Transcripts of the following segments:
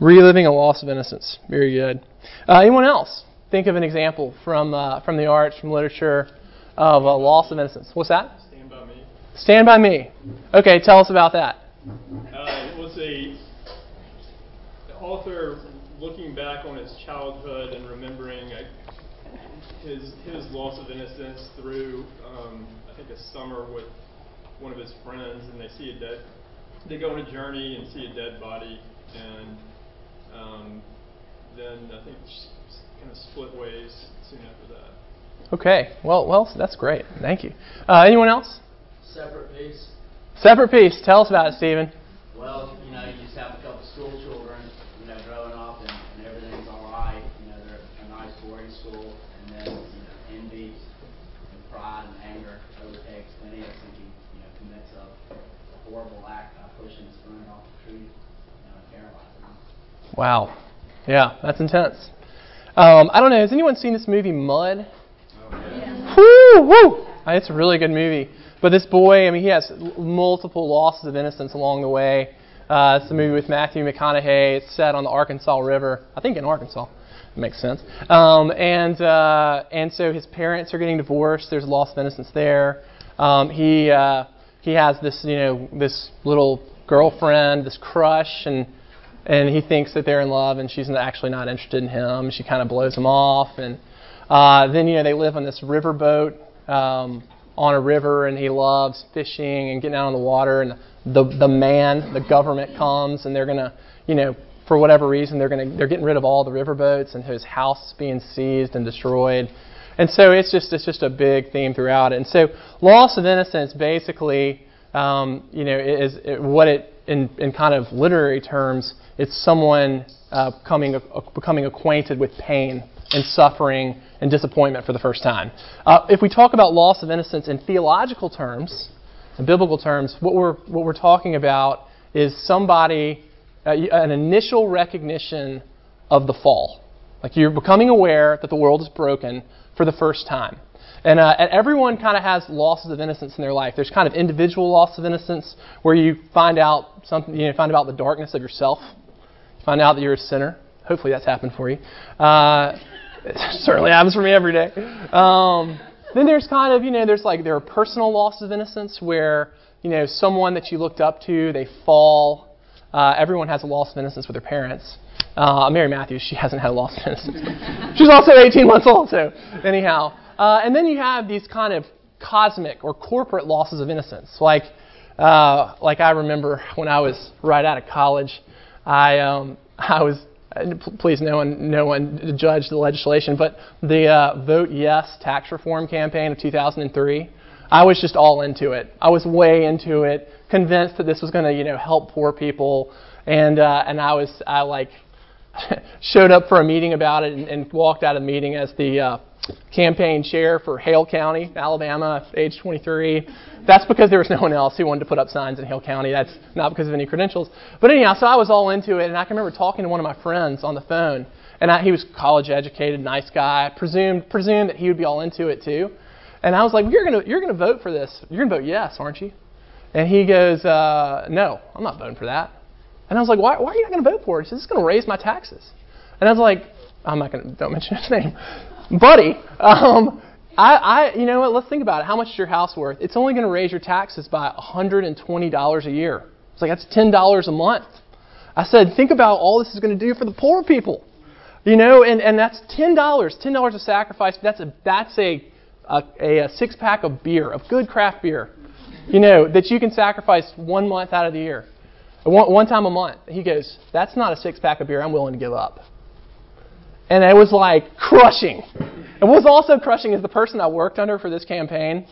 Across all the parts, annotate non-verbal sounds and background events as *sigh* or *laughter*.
Reliving a loss of innocence. Very good. Uh, anyone else? Think of an example from uh, from the arts, from literature, of a loss of innocence. What's that? Stand by Me. Stand by Me. Okay, tell us about that. Uh, it was a the author looking back on his childhood and remembering uh, his his loss of innocence through um, I think a summer with one of his friends, and they see a dead. They go on a journey and see a dead body, and um, then I think kind of split ways soon after that. Okay. Well, well, that's great. Thank you. Uh, anyone else? Separate Peace. Separate Peace. Tell us about it, Stephen. Well, you know, you just have a couple school children, you know, growing up and, and everything's all right. You know, they're a nice boarding school, and then you know, envy and pride and anger overtakes Phineas, and he you know commits a, a horrible act by pushing his friend off the tree, you know, and paralyzing him. Wow. Yeah, that's intense. Um, I don't know. Has anyone seen this movie Mud? Woo, woo! Uh, It's a really good movie. But this boy, I mean, he has multiple losses of innocence along the way. Uh, it's a movie with Matthew McConaughey. It's set on the Arkansas River, I think in Arkansas. Makes sense. Um, and uh, and so his parents are getting divorced. There's a loss of innocence there. Um, he uh, he has this you know this little girlfriend, this crush, and and he thinks that they're in love, and she's actually not interested in him. She kind of blows him off, and uh, then you know they live on this riverboat um, on a river, and he loves fishing and getting out on the water. And the the man, the government comes, and they're gonna you know for whatever reason they're gonna they're getting rid of all the riverboats, and his house being seized and destroyed. And so it's just it's just a big theme throughout it. And so loss of innocence basically um, you know is, is what it in, in kind of literary terms it's someone uh, coming, uh, becoming acquainted with pain and suffering and disappointment for the first time. Uh, if we talk about loss of innocence in theological terms, in biblical terms, what we're, what we're talking about is somebody, uh, an initial recognition of the fall. Like you're becoming aware that the world is broken for the first time. And, uh, and everyone kind of has losses of innocence in their life. There's kind of individual loss of innocence where you find out something, you know, find out the darkness of yourself find out that you're a sinner. Hopefully that's happened for you. Uh, it *laughs* certainly happens for me every day. Um, then there's kind of, you know, there's like there are personal losses of innocence where, you know, someone that you looked up to, they fall. Uh, everyone has a loss of innocence with their parents. Uh, Mary Matthews, she hasn't had a loss of innocence. She's also 18 months old, so anyhow. Uh, and then you have these kind of cosmic or corporate losses of innocence. Like, uh, like I remember when I was right out of college, I um, *laughs* I was please no one no one judge the legislation, but the uh, vote yes tax reform campaign of 2003. I was just all into it. I was way into it, convinced that this was going to you know help poor people, and uh, and I was I like *laughs* showed up for a meeting about it and, and walked out of the meeting as the uh, campaign chair for Hale County, Alabama, age 23. That's because there was no one else who wanted to put up signs in Hale County. That's not because of any credentials. But anyhow, so I was all into it, and I can remember talking to one of my friends on the phone, and I, he was college educated, nice guy. Presumed presumed that he would be all into it too. And I was like, "You're gonna you're gonna vote for this? You're gonna vote yes, aren't you?" And he goes, uh, "No, I'm not voting for that." And I was like, "Why, why are you not gonna vote for it?" He says, "It's gonna raise my taxes." And I was like, "I'm not gonna don't mention his *laughs* name." buddy, um, I, I, you know what? Let's think about it. How much is your house worth? It's only going to raise your taxes by $120 a year. It's like that's $10 a month. I said, think about all this is going to do for the poor people. You know, and, and that's $10. $10 a sacrifice. That's a, that's a, a, a six pack of beer, of good craft beer, you know, that you can sacrifice one month out of the year. One, one time a month. He goes, that's not a six pack of beer I'm willing to give up. And it was like crushing. And what was also crushing is the person I worked under for this campaign.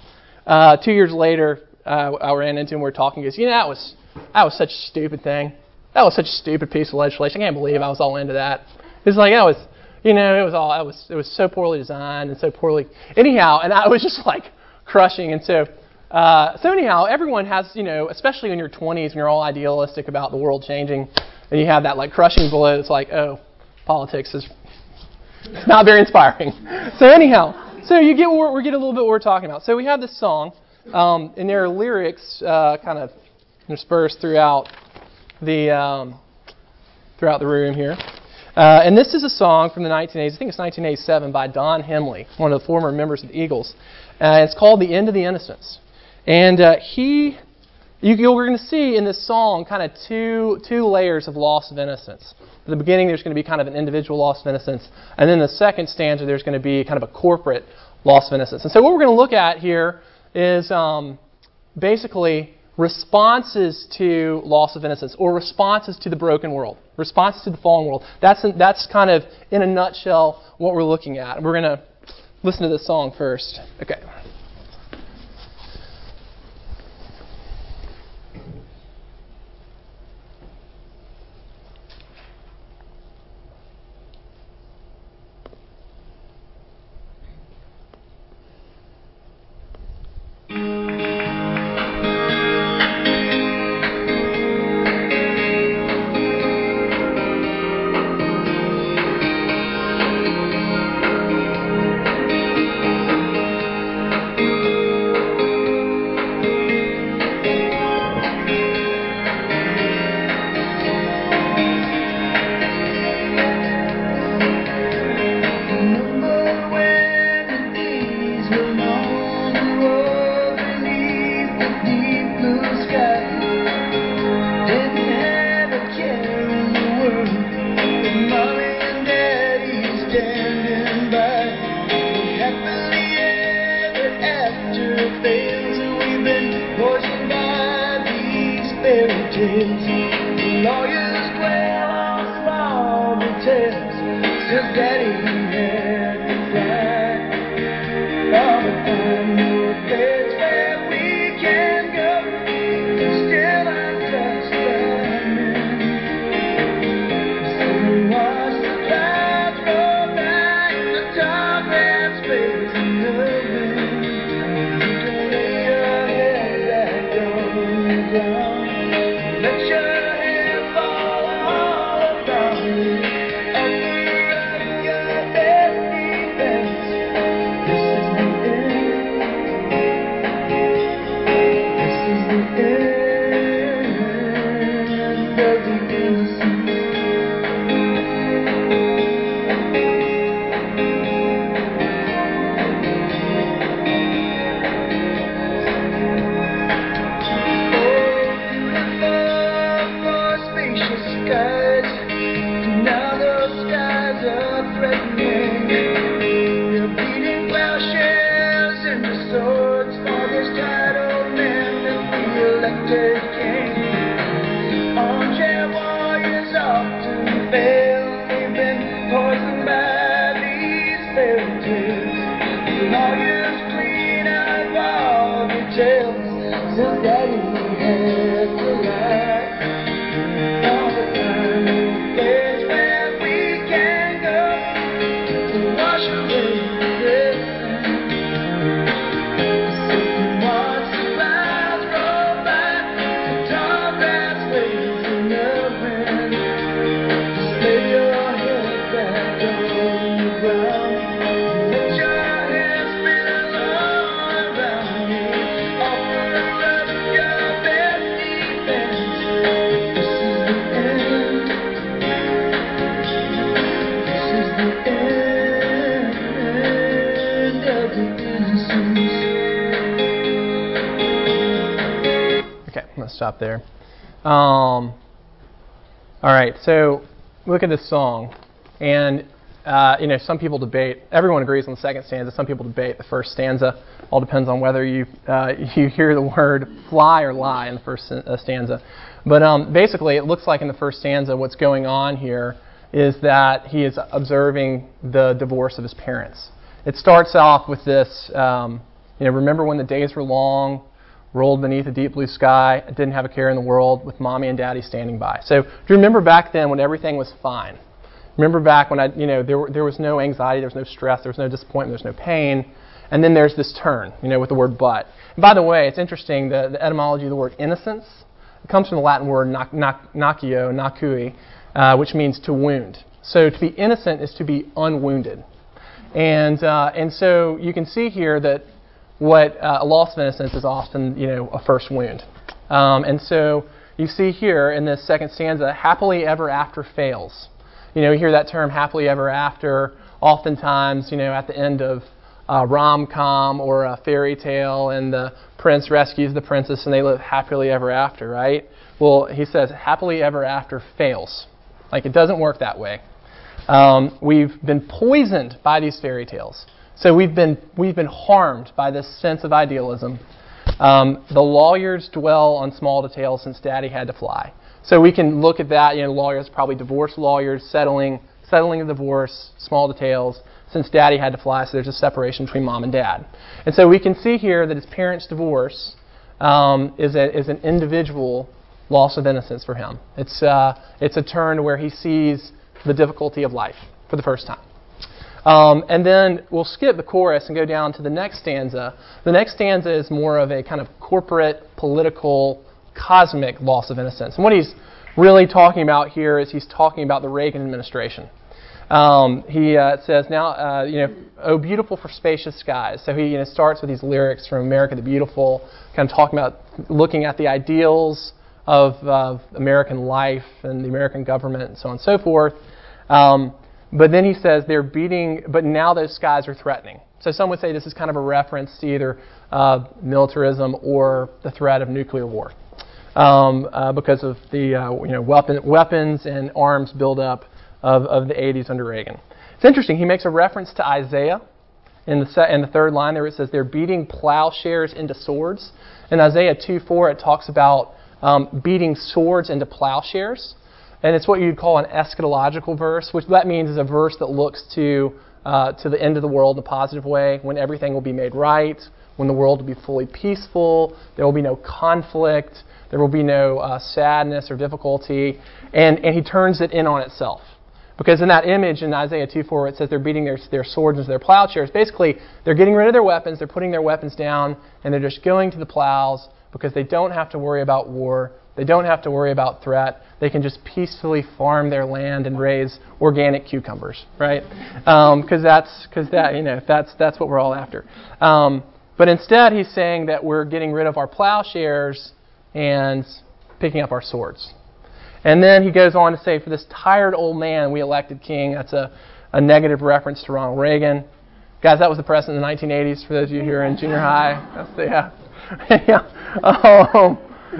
Uh, two years later, uh, I ran into him. We were talking. He goes, "You know, that was that was such a stupid thing. That was such a stupid piece of legislation. I can't believe I was all into that." He's like, "That was, you know, it was all. It was it was so poorly designed and so poorly. Anyhow, and I was just like crushing. And so, uh, so anyhow, everyone has, you know, especially in your 20s when you're all idealistic about the world changing, and you have that like crushing blow. It's like, oh, politics is *laughs* not very inspiring. So anyhow, so you get we get a little bit what we're talking about. So we have this song, um, and there are lyrics uh, kind of interspersed throughout the um, throughout the room here. Uh, and this is a song from the 1980s. I think it's 1987 by Don Henley, one of the former members of the Eagles. Uh, it's called "The End of the Innocence." And uh, he, you, you're going to see in this song kind of two two layers of loss of innocence. At the beginning, there's going to be kind of an individual loss of innocence, and then the second stanza, there's going to be kind of a corporate loss of innocence. And so, what we're going to look at here is um, basically responses to loss of innocence or responses to the broken world, responses to the fallen world. That's, that's kind of, in a nutshell, what we're looking at. We're going to listen to this song first. Okay. Stop there. Um, all right, so look at this song, and uh, you know some people debate. Everyone agrees on the second stanza. Some people debate the first stanza. All depends on whether you uh, *laughs* you hear the word fly or lie in the first uh, stanza. But um, basically, it looks like in the first stanza, what's going on here is that he is observing the divorce of his parents. It starts off with this. Um, you know, remember when the days were long, rolled beneath a deep blue sky, didn't have a care in the world, with mommy and daddy standing by. So do you remember back then when everything was fine? Remember back when I, you know, there, were, there was no anxiety, there was no stress, there was no disappointment, there was no pain. And then there's this turn, you know, with the word but. And by the way, it's interesting, the, the etymology of the word innocence comes from the Latin word noceo, nocui, uh, which means to wound. So to be innocent is to be unwounded. And, uh, and so you can see here that what uh, a loss of innocence is often, you know, a first wound. Um, and so you see here in this second stanza, happily ever after fails. You know, you hear that term happily ever after oftentimes, you know, at the end of a rom com or a fairy tale, and the prince rescues the princess and they live happily ever after, right? Well, he says happily ever after fails. Like it doesn't work that way. Um, we've been poisoned by these fairy tales. So we've been, we've been harmed by this sense of idealism. Um, the lawyers dwell on small details since daddy had to fly. So we can look at that. You know, lawyers, probably divorce lawyers, settling, settling a divorce, small details, since daddy had to fly, so there's a separation between mom and dad. And so we can see here that his parents' divorce um, is, a, is an individual loss of innocence for him. It's, uh, it's a turn where he sees the difficulty of life for the first time. Um, and then we'll skip the chorus and go down to the next stanza. The next stanza is more of a kind of corporate, political, cosmic loss of innocence. And what he's really talking about here is he's talking about the Reagan administration. Um, he uh, says, "Now, uh, you know, oh beautiful for spacious skies." So he you know, starts with these lyrics from America the Beautiful, kind of talking about looking at the ideals of, American life and the American government and so on and so forth. Um, but then he says they're beating, but now those skies are threatening. So some would say this is kind of a reference to either uh, militarism or the threat of nuclear war. Um, uh, because of the uh, you know weapon, weapons and arms buildup of, of the 80s under Reagan. It's interesting. He makes a reference to Isaiah in the, in the third line there. It says they're beating plowshares into swords. In Isaiah 2:4, it talks about um, beating swords into plowshares, and it's what you'd call an eschatological verse, which that means is a verse that looks to uh, to the end of the world in a positive way, when everything will be made right, when the world will be fully peaceful, there will be no conflict, there will be no uh, sadness or difficulty, and, and he turns it in on itself. Because in that image in Isaiah 2 4, it says they're beating their, their swords into their plowshares. Basically, they're getting rid of their weapons, they're putting their weapons down, and they're just going to the plows because they don't have to worry about war. They don't have to worry about threat. They can just peacefully farm their land and raise organic cucumbers, right? Because um, that's because that you know that's that's what we're all after. Um, but instead, he's saying that we're getting rid of our plowshares and picking up our swords. And then he goes on to say, For this tired old man we elected king. That's a, a negative reference to Ronald Reagan. Guys, that was the president in the 1980s, for those of you who are in junior high. That's the, yeah. *laughs* yeah. Um,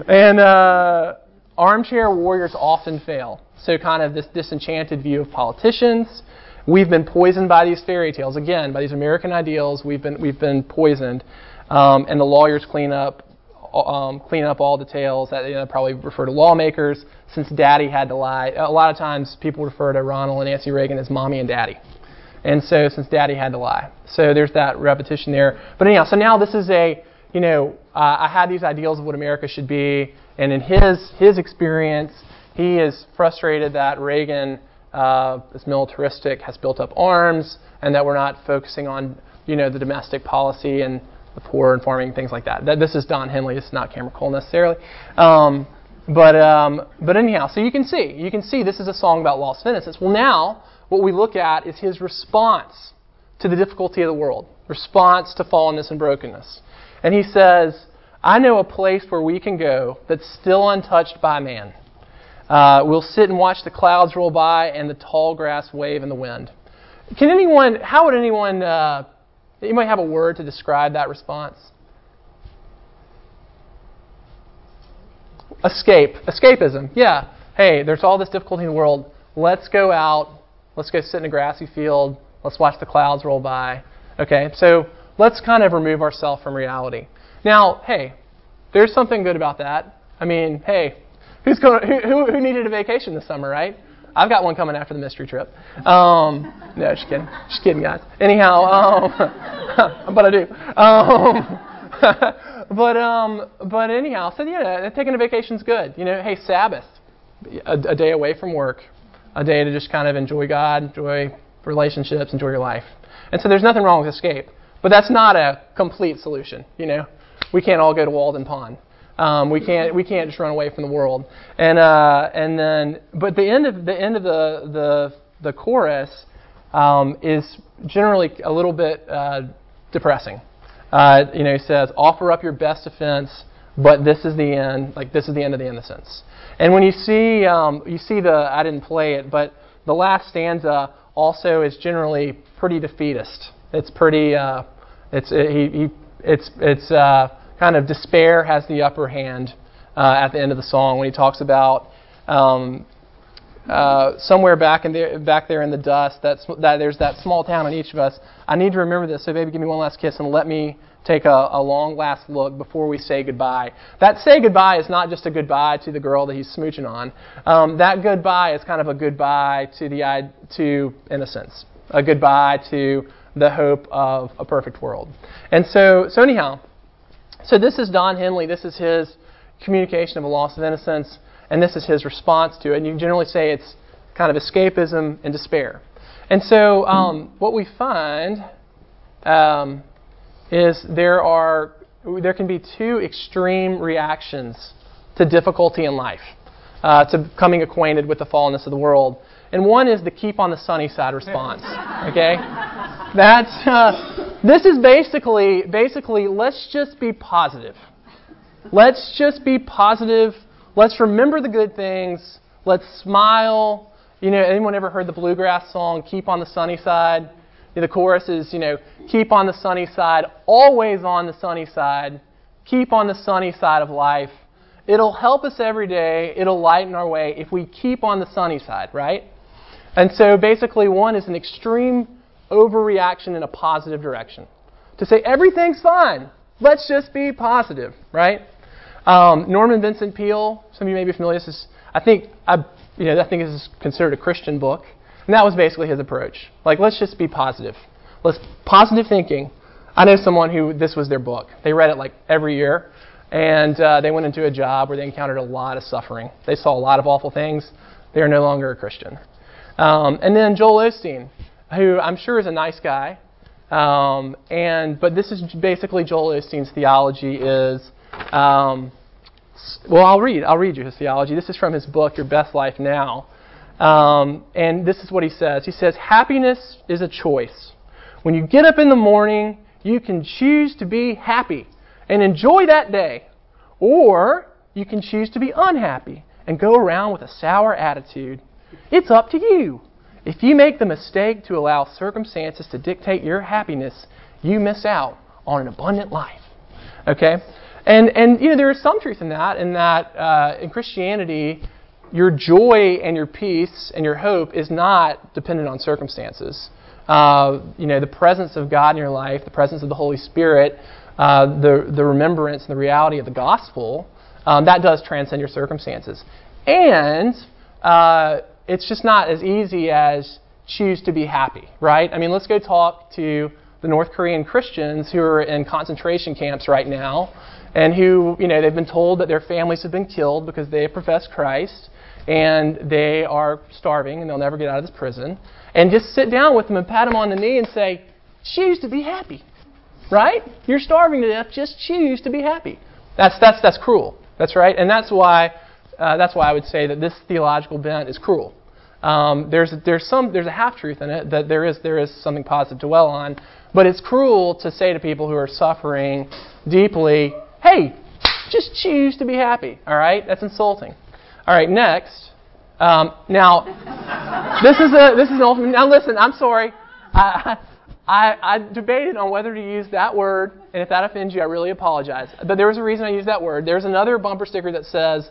and uh, armchair warriors often fail. So, kind of this disenchanted view of politicians. We've been poisoned by these fairy tales. Again, by these American ideals, we've been, we've been poisoned. Um, and the lawyers clean up um, clean up all the tales That you know, probably refer to lawmakers. Since Daddy had to lie, a lot of times people refer to Ronald and Nancy Reagan as Mommy and Daddy. And so, since Daddy had to lie, so there's that repetition there. But anyhow, so now this is a, you know, uh, I had these ideals of what America should be, and in his his experience, he is frustrated that Reagan uh, is militaristic, has built up arms, and that we're not focusing on, you know, the domestic policy and the poor and farming, things like that. that this is Don Henley. This is not Cameron Cole necessarily. Um, but um, but anyhow, so you can see you can see this is a song about lost innocence. Well, now what we look at is his response to the difficulty of the world, response to fallenness and brokenness, and he says, "I know a place where we can go that's still untouched by man. Uh, we'll sit and watch the clouds roll by and the tall grass wave in the wind." Can anyone? How would anyone uh, you might have a word to describe that response. Escape. Escapism. Yeah. Hey, there's all this difficulty in the world. Let's go out. Let's go sit in a grassy field. Let's watch the clouds roll by. Okay, so let's kind of remove ourselves from reality. Now, hey, there's something good about that. I mean, hey, who's going? Who, who needed a vacation this summer, right? I've got one coming after the mystery trip. Um, no, just kidding. Just kidding, guys. Anyhow, um, *laughs* but I do. Um, *laughs* but um, but anyhow, so yeah, taking a vacation's good. You know, hey, Sabbath, a, a day away from work, a day to just kind of enjoy God, enjoy relationships, enjoy your life. And so there's nothing wrong with escape, but that's not a complete solution. You know, we can't all go to Walden Pond. Um, we can't we can't just run away from the world. And uh, and then but the end of the end of the the the chorus um, is generally a little bit uh, depressing. Uh, you know, he says, "Offer up your best defense, but this is the end. Like this is the end of the innocence. And when you see um, you see the I didn't play it, but the last stanza also is generally pretty defeatist. It's pretty uh, it's he, he it's it's uh, kind of despair has the upper hand uh, at the end of the song when he talks about um, uh, somewhere back in the, back there in the dust that, that there's that small town in each of us. I need to remember this. So baby, give me one last kiss and let me take a, a long last look before we say goodbye. That say goodbye is not just a goodbye to the girl that he's smooching on. Um, that goodbye is kind of a goodbye to the I to innocence, a goodbye to the hope of a perfect world. And so, so anyhow, so this is Don Henley. This is his communication of a loss of innocence, and this is his response to it. And you generally say it's kind of escapism and despair. And so, um, what we find um, is there are there can be two extreme reactions to difficulty in life, uh, to coming acquainted with the fallenness of the world. And one is the keep on the sunny side response. *laughs* Okay, that's uh, this is basically basically let's just be positive. Let's just be positive. Let's remember the good things. Let's smile. You know, anyone ever heard the bluegrass song "Keep on the Sunny Side"? The chorus is, you know, keep on the sunny side, always on the sunny side, keep on the sunny side of life. It'll help us every day. It'll lighten our way if we keep on the sunny side, right? And so basically, one is an extreme overreaction in a positive direction. To say everything's fine, let's just be positive, right? Um, Norman Vincent Peale, some of you may be familiar. With this is, I think, I, you know, I think this is considered a Christian book. And that was basically his approach. Like, let's just be positive. Let's positive thinking. I know someone who this was their book. They read it like every year, and uh, they went into a job where they encountered a lot of suffering. They saw a lot of awful things. They are no longer a Christian. Um, and then Joel Osteen, who I'm sure is a nice guy, um, and but this is basically Joel Osteen's theology is. Um, well, I'll read. I'll read you his theology. This is from his book, Your Best Life Now. Um, and this is what he says He says, Happiness is a choice. When you get up in the morning, you can choose to be happy and enjoy that day, or you can choose to be unhappy and go around with a sour attitude. It's up to you. If you make the mistake to allow circumstances to dictate your happiness, you miss out on an abundant life. Okay? And, and you know, there is some truth in that, in that uh, in Christianity, your joy and your peace and your hope is not dependent on circumstances. Uh, you know, the presence of God in your life, the presence of the Holy Spirit, uh, the, the remembrance and the reality of the gospel, um, that does transcend your circumstances. And uh, it's just not as easy as choose to be happy, right? I mean, let's go talk to the North Korean Christians who are in concentration camps right now and who, you know, they've been told that their families have been killed because they profess Christ and they are starving and they'll never get out of this prison. And just sit down with them and pat them on the knee and say, choose to be happy. Right? You're starving to death. Just choose to be happy. That's, that's, that's cruel. That's right. And that's why, uh, that's why I would say that this theological bent is cruel. Um, there's, there's, some, there's a half truth in it that there is, there is something positive to dwell on. But it's cruel to say to people who are suffering deeply, hey, just choose to be happy. All right? That's insulting. All right, next. Um, now, this is a this is an ultimate. Now, listen. I'm sorry. I, I, I debated on whether to use that word, and if that offends you, I really apologize. But there was a reason I used that word. There's another bumper sticker that says,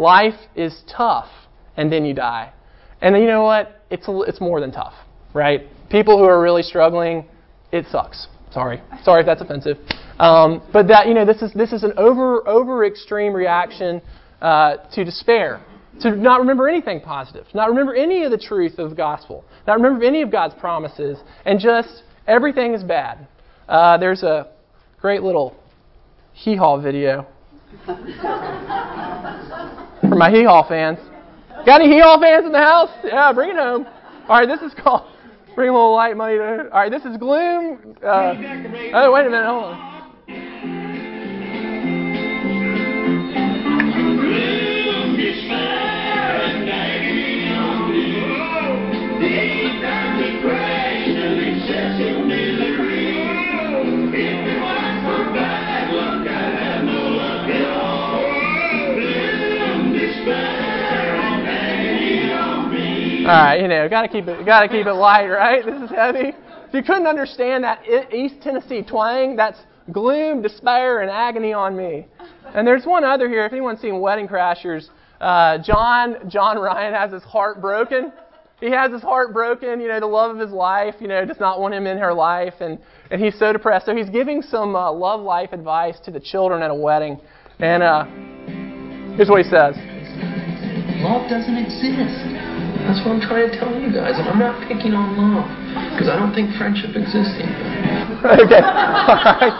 "Life is tough, and then you die." And you know what? It's a, it's more than tough, right? People who are really struggling, it sucks. Sorry, sorry if that's offensive. Um, but that you know, this is this is an over over extreme reaction uh, to despair, to not remember anything positive, not remember any of the truth of the gospel, not remember any of God's promises, and just everything is bad. Uh, there's a great little hee haw video for my hee haw fans. Got any hee haw fans in the house? Yeah, bring it home. All right, this is called Bring a Little Light Money to. All right, this is Gloom. Uh, oh, wait a minute, hold on. Right, you know, got to keep it, got to keep it light, right? This is heavy. If you couldn't understand that East Tennessee twang, that's gloom, despair, and agony on me. And there's one other here. If anyone's seen Wedding Crashers, uh, John John Ryan has his heart broken. He has his heart broken. You know, the love of his life. You know, does not want him in her life, and and he's so depressed. So he's giving some uh, love life advice to the children at a wedding. And uh, here's what he says. Love doesn't exist. That's what I'm trying to tell you guys, and I'm not picking on love because I don't think friendship exists either. *laughs* okay. All right.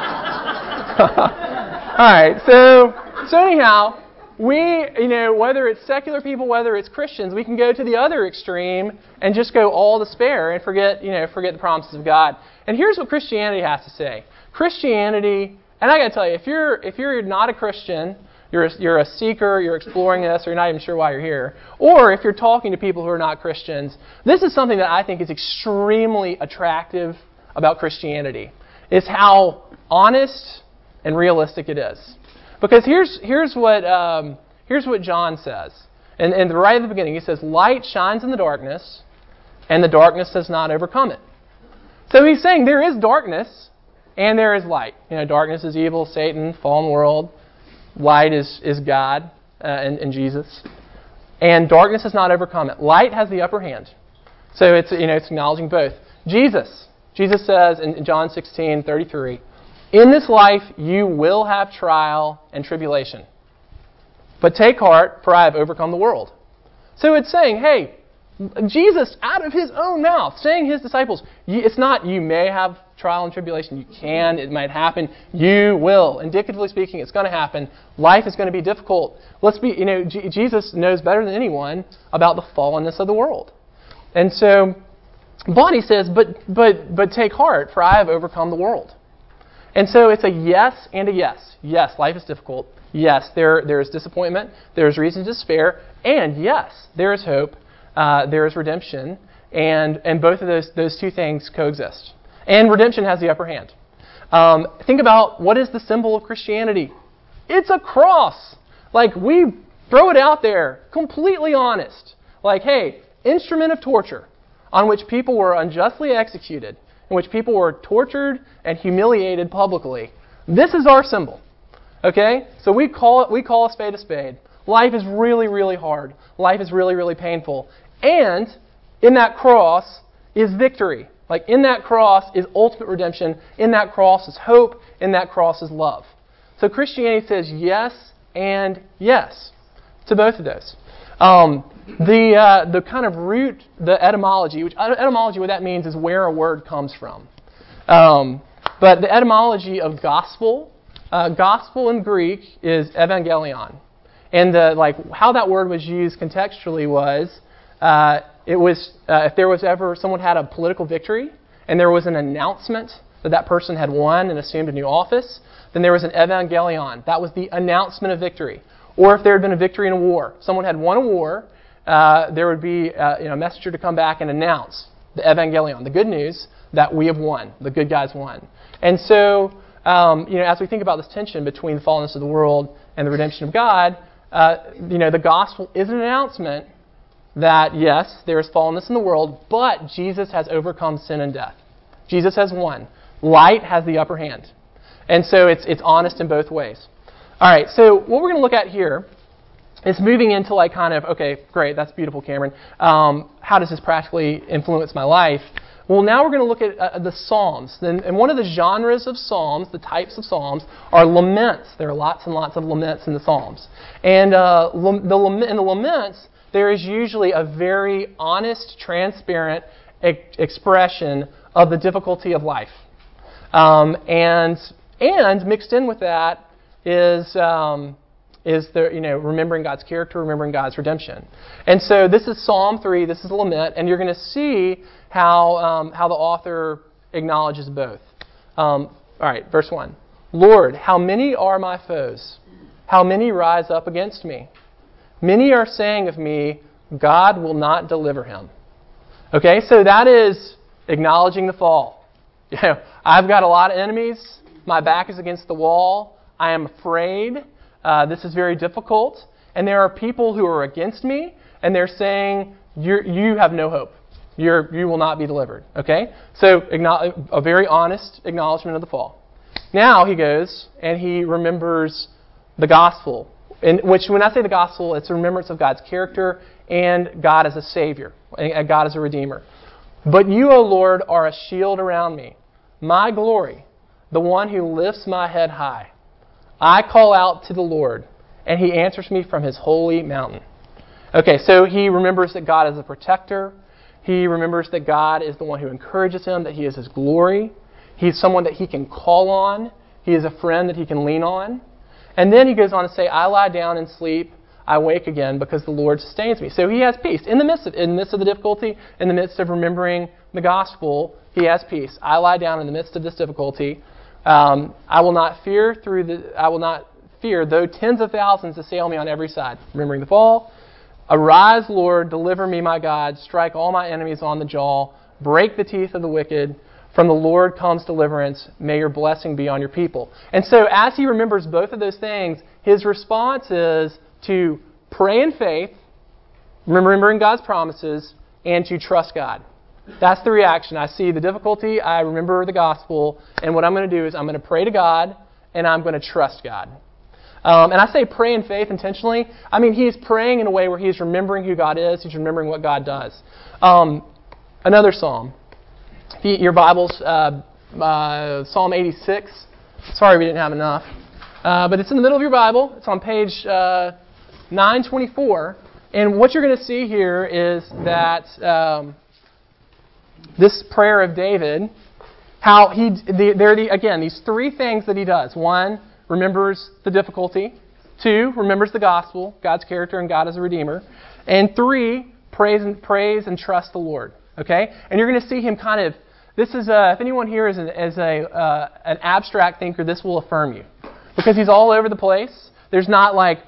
*laughs* All right. So so anyhow, we you know whether it's secular people, whether it's Christians, we can go to the other extreme and just go all despair and forget you know forget the promises of God. And here's what Christianity has to say. Christianity, and I got to tell you, if you're if you're not a Christian you're a, you're a seeker, you're exploring this, or you're not even sure why you're here. Or if you're talking to people who are not Christians, this is something that I think is extremely attractive about Christianity. Is how honest and realistic it is. Because here's, here's, what, um, here's what John says. And, and right at the beginning, he says, Light shines in the darkness, and the darkness does not overcome it. So he's saying there is darkness, and there is light. You know, darkness is evil, Satan, fallen world. Light is, is God uh, and, and Jesus. And darkness has not overcome it. Light has the upper hand. So it's, you know, it's acknowledging both. Jesus. Jesus says in John 16, 33, In this life you will have trial and tribulation. But take heart, for I have overcome the world. So it's saying, hey, Jesus, out of his own mouth, saying his disciples, it's not you may have trial and tribulation. You can, it might happen. You will. Indicatively speaking, it's going to happen. Life is going to be difficult. Let's be, you know, G- Jesus knows better than anyone about the fallenness of the world. And so, Bonnie says, but, but, but take heart, for I have overcome the world. And so it's a yes and a yes. Yes, life is difficult. Yes, there, there is disappointment. There is reason to despair. And yes, there is hope uh, there is redemption, and, and both of those, those two things coexist. And redemption has the upper hand. Um, think about what is the symbol of Christianity? It's a cross. Like, we throw it out there, completely honest. Like, hey, instrument of torture on which people were unjustly executed, in which people were tortured and humiliated publicly. This is our symbol. Okay? So we call it we call a spade a spade. Life is really, really hard. Life is really, really painful. And in that cross is victory. Like in that cross is ultimate redemption. In that cross is hope. In that cross is love. So Christianity says yes and yes to both of those. Um, the, uh, the kind of root, the etymology, which etymology, what that means is where a word comes from. Um, but the etymology of gospel, uh, gospel in Greek is evangelion. And the, like how that word was used contextually was uh, it was uh, if there was ever someone had a political victory and there was an announcement that that person had won and assumed a new office, then there was an evangelion. That was the announcement of victory. Or if there had been a victory in a war, someone had won a war, uh, there would be uh, you know, a messenger to come back and announce the evangelion, the good news that we have won, the good guys won. And so, um, you know, as we think about this tension between the fallenness of the world and the redemption of God, uh, you know, the gospel is an announcement that, yes, there is fallenness in the world, but Jesus has overcome sin and death. Jesus has won. Light has the upper hand. And so it's, it's honest in both ways. All right, so what we're going to look at here is moving into like kind of, okay, great, that's beautiful, Cameron. Um, how does this practically influence my life? Well, now we're going to look at uh, the Psalms. And, and, one of the genres of Psalms, the types of Psalms, are laments. There are lots and lots of laments in the Psalms. And uh, the, in the laments, there is usually a very honest, transparent e- expression of the difficulty of life. Um, and, and mixed in with that is, um, is the, you know, remembering God's character, remembering God's redemption. And so this is Psalm 3, this is a lament, and you're going to see how, um, how the author acknowledges both. Um, all right, verse 1. Lord, how many are my foes? How many rise up against me? Many are saying of me, God will not deliver him. Okay, so that is acknowledging the fall. *laughs* You know, I've got a lot of enemies. My back is against the wall. I am afraid. Uh, this is very difficult. And there are people who are against me, and they're saying, you have no hope. You're, you will not be delivered. Okay? So, a very honest acknowledgement of the fall. Now he goes and he remembers the gospel. In which, when I say the gospel, it's a remembrance of God's character and God as a Savior, and God as a Redeemer. But you, O Lord, are a shield around me, my glory, the one who lifts my head high. I call out to the Lord, and he answers me from his holy mountain. Okay, so he remembers that God is a protector. He remembers that God is the one who encourages him, that he is his glory. He's someone that he can call on. He is a friend that he can lean on. And then he goes on to say, I lie down and sleep. I wake again because the Lord sustains me. So he has peace. In the midst of, in the, midst of the difficulty, in the midst of remembering the gospel, he has peace. I lie down in the midst of this difficulty. Um, I will not fear through the. I will not fear though tens of thousands assail me on every side. Remembering the fall. Arise, Lord, deliver me, my God. Strike all my enemies on the jaw. Break the teeth of the wicked. From the Lord comes deliverance. May your blessing be on your people. And so, as he remembers both of those things, his response is to pray in faith, remembering God's promises, and to trust God. That's the reaction. I see the difficulty, I remember the gospel, and what I'm going to do is I'm going to pray to God, and I'm going to trust God. Um, and I say pray in faith intentionally. I mean, he's praying in a way where he's remembering who God is, he's remembering what God does. Um, another psalm. Your Bibles, uh, uh, Psalm 86. Sorry we didn't have enough. Uh, but it's in the middle of your Bible. It's on page uh, 924. And what you're going to see here is that um, this prayer of David, how he, the, there, the, again, these three things that he does. One, remembers the difficulty. Two, remembers the gospel, God's character and God as a redeemer. And three, praise and, praise and trust the Lord. Okay? And you're going to see him kind of, this is, a, if anyone here is, an, is a, uh, an abstract thinker, this will affirm you. Because he's all over the place. There's not like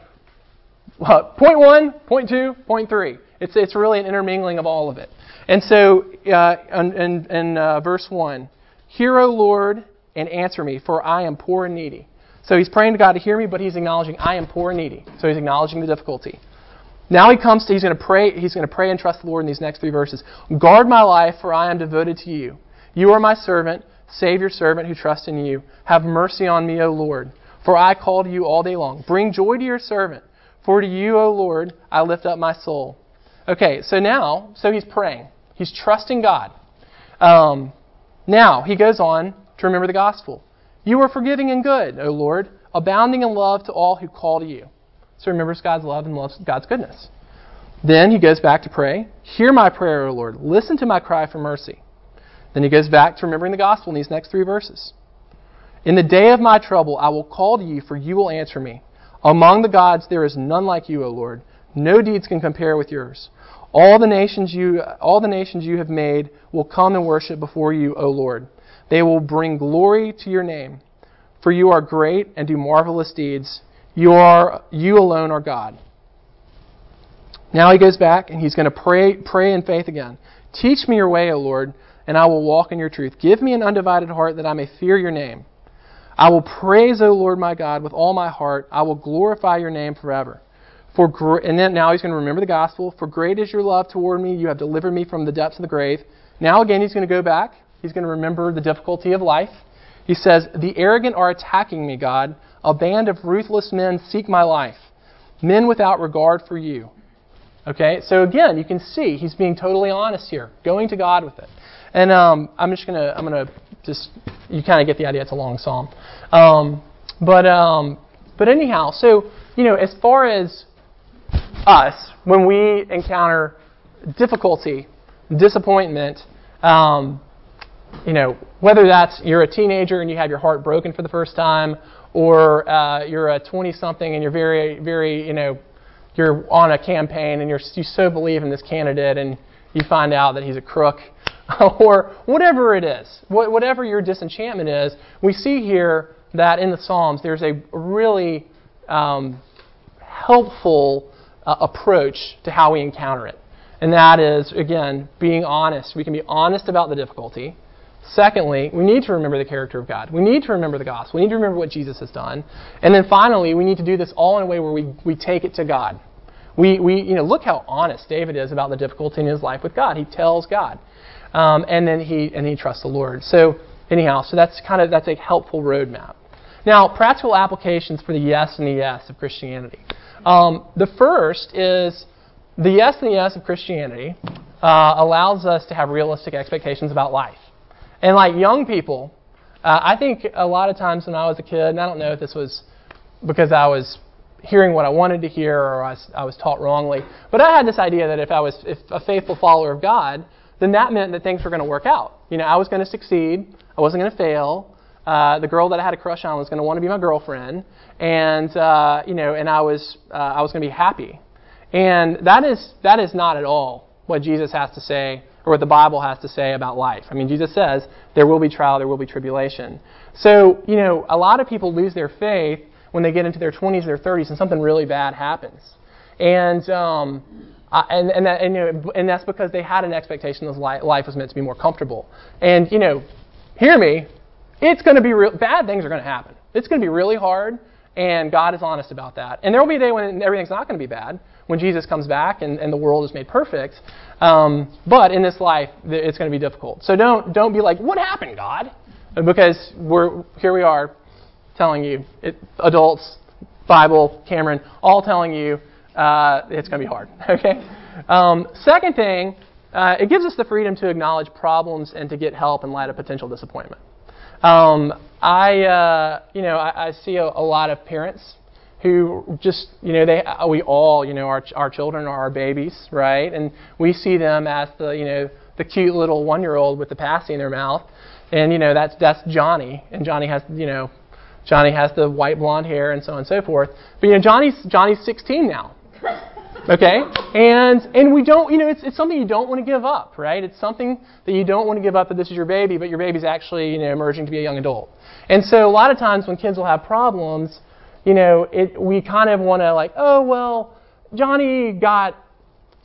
well, point one, point two, point three. It's, it's really an intermingling of all of it. And so, uh, in, in, in uh, verse 1, Hear, O Lord, and answer me, for I am poor and needy. So he's praying to God to hear me, but he's acknowledging I am poor and needy. So he's acknowledging the difficulty. Now he comes to he's going to pray he's going to pray and trust the Lord in these next three verses. Guard my life, for I am devoted to you. You are my servant. Save your servant who trusts in you. Have mercy on me, O Lord, for I call to you all day long. Bring joy to your servant, for to you, O Lord, I lift up my soul. Okay, so now, so he's praying. He's trusting God. Um, now, he goes on to remember the gospel. You are forgiving and good, O Lord, abounding in love to all who call to you. So remembers God's love and loves God's goodness. Then he goes back to pray. Hear my prayer, O Lord. Listen to my cry for mercy. Then he goes back to remembering the gospel in these next three verses. In the day of my trouble, I will call to you, for you will answer me. Among the gods, there is none like you, O Lord. No deeds can compare with yours. All the nations you, all the nations you have made will come and worship before you, O Lord. They will bring glory to your name, for you are great and do marvelous deeds. You are, you alone are God. Now he goes back and he's going to pray, pray in faith again. Teach me your way, O Lord, and I will walk in your truth. Give me an undivided heart that I may fear your name. I will praise, O Lord my God, with all my heart. I will glorify your name forever. For and then now he's going to remember the gospel. For great is your love toward me. You have delivered me from the depths of the grave. Now again, he's going to go back. He's going to remember the difficulty of life. He says, The arrogant are attacking me, God. A band of ruthless men seek my life. Men without regard for you. Okay, so again, you can see he's being totally honest here, going to God with it. And um, I'm just gonna, I'm gonna just, you kind of get the idea. It's a long psalm, um, but um, but anyhow, so you know, as far as us, when we encounter difficulty, disappointment, um, you know, whether that's you're a teenager and you have your heart broken for the first time, or uh, you're a 20-something and you're very, very, you know, you're on a campaign and you're, you so believe in this candidate and you find out that he's a crook, *laughs* or whatever it is, whatever your disenchantment is, we see here that in the Psalms there's a really um, helpful uh, approach to how we encounter it. And that is, again, being honest. We can be honest about the difficulty. Secondly, we need to remember the character of God. We need to remember the gospel. We need to remember what Jesus has done. And then finally, we need to do this all in a way where we, we take it to God. we, we you know, look how honest David is about the difficulty in his life with God. He tells God. Um, and then he and he trusts the Lord. So anyhow, so that's kind of that's a helpful roadmap. Now, practical applications for the yes and the yes of Christianity. Um, the first is the yes and the yes of Christianity uh, allows us to have realistic expectations about life. And like young people, uh, I think a lot of times when I was a kid, and I don't know if this was because I was hearing what I wanted to hear or I was, I was taught wrongly, but I had this idea that if I was if a faithful follower of God, then that meant that things were going to work out. You know, I was going to succeed. I wasn't going to fail. Uh, the girl that I had a crush on was going to want to be my girlfriend, and uh, you know, and I was uh, I was going to be happy. And that is that is not at all what Jesus has to say or what the Bible has to say about life. I mean, Jesus says there will be trial, there will be tribulation. So, you know, a lot of people lose their faith when they get into their 20s their 30s and something really bad happens. And um, and and, that, and, you know, and that's because they had an expectation that life was meant to be more comfortable. And you know, hear me, it's going to be real, bad things are going to happen. It's going to be really hard, and God is honest about that. And there will be a day when everything's not going to be bad, when Jesus comes back and, and the world is made perfect. Um, but in this life, it's going to be difficult. So don't don't be like, what happened, God? Because we're here we are, telling you, it, adults, Bible, Cameron, all telling you uh, it's going to be hard. *laughs* Okay. Um, second thing, uh, it gives us the freedom to acknowledge problems and to get help in light of potential disappointment. Um, I, uh, you know, I, I see a, a, lot of parents who just, you know, they, uh, we all, you know, our, our children are our babies, right? And we see them as the, you know, the cute little one-year-old with the passy in their mouth, and you know, that's that's Johnny, and Johnny has, you know, Johnny has the white blonde hair and so on and so forth. But you know, Johnny's Johnny's 16 now, Okay? And and we don't, you know, it's, it's something you don't want to give up, right? It's something that you don't want to give up that this is your baby, but your baby's actually, you know, emerging to be a young adult. And so a lot of times when kids will have problems, you know, it, we kind of want to like, oh, well, Johnny got,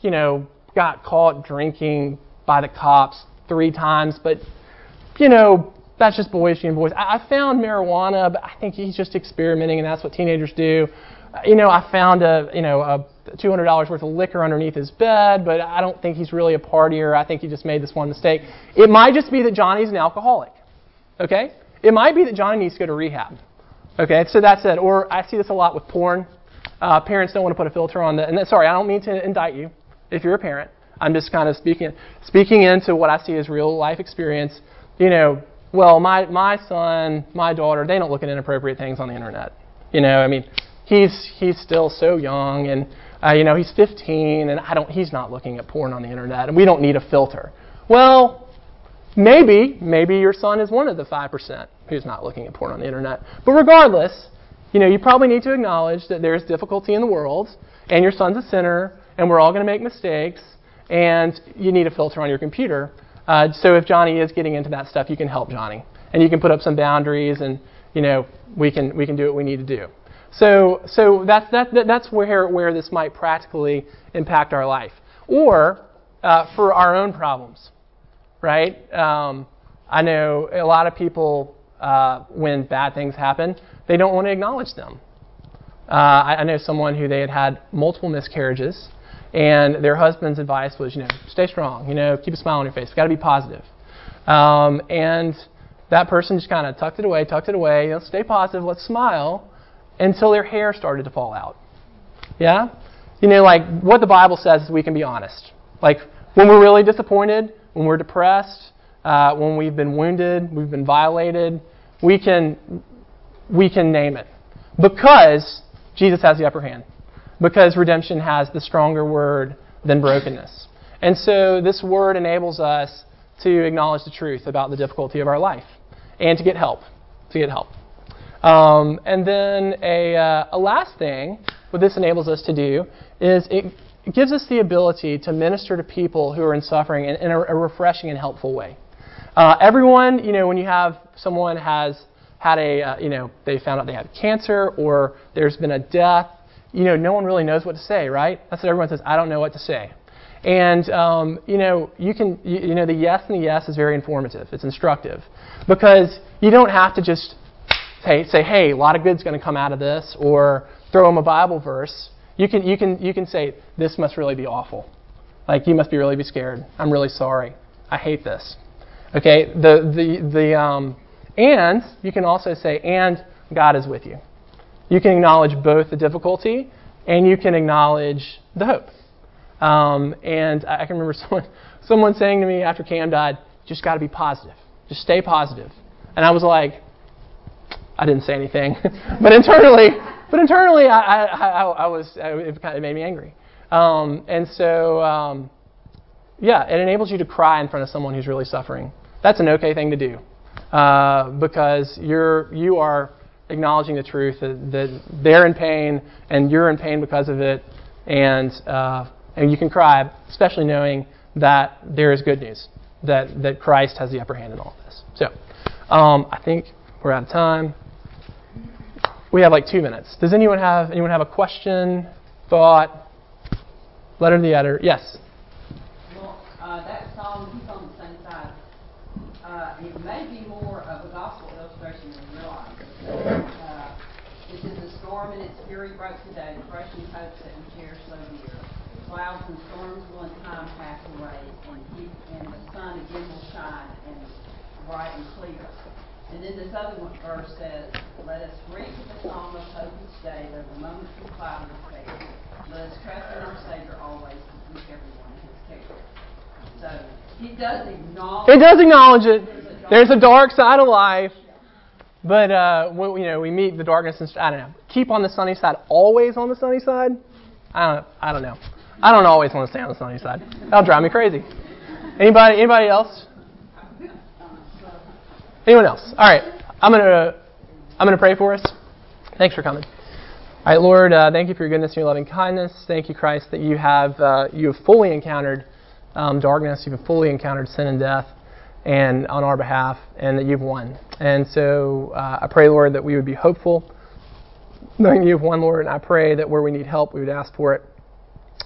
you know, got caught drinking by the cops three times, but, you know, that's just boys being boys. I, I found marijuana, but I think he's just experimenting, and that's what teenagers do. You know, I found a, you know, a $200 worth of liquor underneath his bed, but I don't think he's really a partier. I think he just made this one mistake. It might just be that Johnny's an alcoholic. Okay? It might be that Johnny needs to go to rehab. Okay, so that's it. Or I see this a lot with porn. Uh, parents don't want to put a filter on the. And sorry, I don't mean to indict you if you're a parent. I'm just kind of speaking speaking into what I see as real life experience. You know, well, my my son, my daughter, they don't look at inappropriate things on the internet. You know, I mean, he's he's still so young, and uh, you know, he's 15 and I don't, he's not looking at porn on the internet and we don't need a filter. Well, maybe, maybe your son is one of the 5% who's not looking at porn on the internet. But regardless, you know, you probably need to acknowledge that there's difficulty in the world and your son's a sinner and we're all going to make mistakes and you need a filter on your computer. Uh, so if Johnny is getting into that stuff, you can help Johnny and you can put up some boundaries and, you know, we can, we can do what we need to do. So, so that's, that, that's where, where this might practically impact our life. Or uh, for our own problems, right? Um, I know a lot of people, uh, when bad things happen, they don't want to acknowledge them. Uh, I, I know someone who they had had multiple miscarriages, and their husband's advice was, you know, stay strong, you know, keep a smile on your face, got to be positive. Um, and that person just kind of tucked it away, tucked it away, you know, stay positive, let's smile until their hair started to fall out. Yeah? You know, like what the Bible says is we can be honest. Like when we're really disappointed, when we're depressed, uh, when we've been wounded, we've been violated, we can we can name it because Jesus has the upper hand. Because redemption has the stronger word than brokenness. And so this word enables us to acknowledge the truth about the difficulty of our life and to get help. To get help. Um, and then a, uh, a last thing, what this enables us to do, is it gives us the ability to minister to people who are in suffering in, in a, a, refreshing and helpful way. Uh, everyone, you know, when you have someone has had a, uh, you know, they found out they had cancer or there's been a death, you know, no one really knows what to say, right? That's what everyone says. I don't know what to say. And um, you know, you can, you, you know, the yes and the yes is very informative. It's instructive because you don't have to just say, say, hey, a lot of good's going to come out of this, or throw them a Bible verse. You can you can you can say this must really be awful. Like you must be really be scared. I'm really sorry. I hate this. Okay. The the the um, and you can also say and God is with you. You can acknowledge both the difficulty and you can acknowledge the hope. Um, and I can remember *laughs* someone someone saying to me after Cam died, "Just got to be positive. Just stay positive." And I was like, I didn't say anything, *laughs* but internally, but internally, I, I, I, I was it kind of made me angry. Um, and so, um, yeah, it enables you to cry in front of someone who's really suffering. That's an okay thing to do uh, because you're you are acknowledging the truth that, that, they're in pain and you're in pain because of it, and uh, and you can cry, especially knowing that there is good news that that Christ has the upper hand in all of this. So, um, I think we're out of time. We have like two minutes. Does anyone have anyone have a question, thought? Letter to the editor. Yes. Uh, that song, Keep on the Sunny Side, uh, it may be more of a gospel illustration than realize. Uh, this is a storm and its fury broke today, crushing hopes that we cherish so dear. Clouds and storms will in time pass away, and, he, and the sun again will shine and bright and clear. And then this other one, verse says, Let us ring the song of hope each day, though the moments of cloud will fade. Let us trust in our Savior always to keep everyone in His care. He does acknowledge. It does acknowledge it. There's a dark side of life, but uh, when, you know we meet the darkness. And, I don't know. Keep on the sunny side. Always on the sunny side. I don't. I don't know. I don't always want to stay on the sunny side. That'll drive me crazy. Anybody? Anybody else? Anyone else? All right. I'm gonna. I'm gonna pray for us. Thanks for coming. All right, Lord, uh, thank you for your goodness and your loving kindness. Thank you, Christ, that you have uh, you have fully encountered um, darkness. You've fully encountered sin and death, and on our behalf, and that you've won. And so uh, I pray, Lord, that we would be hopeful, knowing you've won, Lord. And I pray that where we need help, we would ask for it.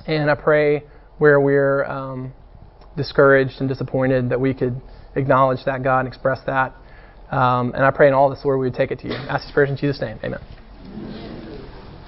And I pray where we're um, discouraged and disappointed that we could acknowledge that God and express that. Um, and I pray in all this, Lord, we would take it to you. Ask these prayers in Jesus' name. Amen.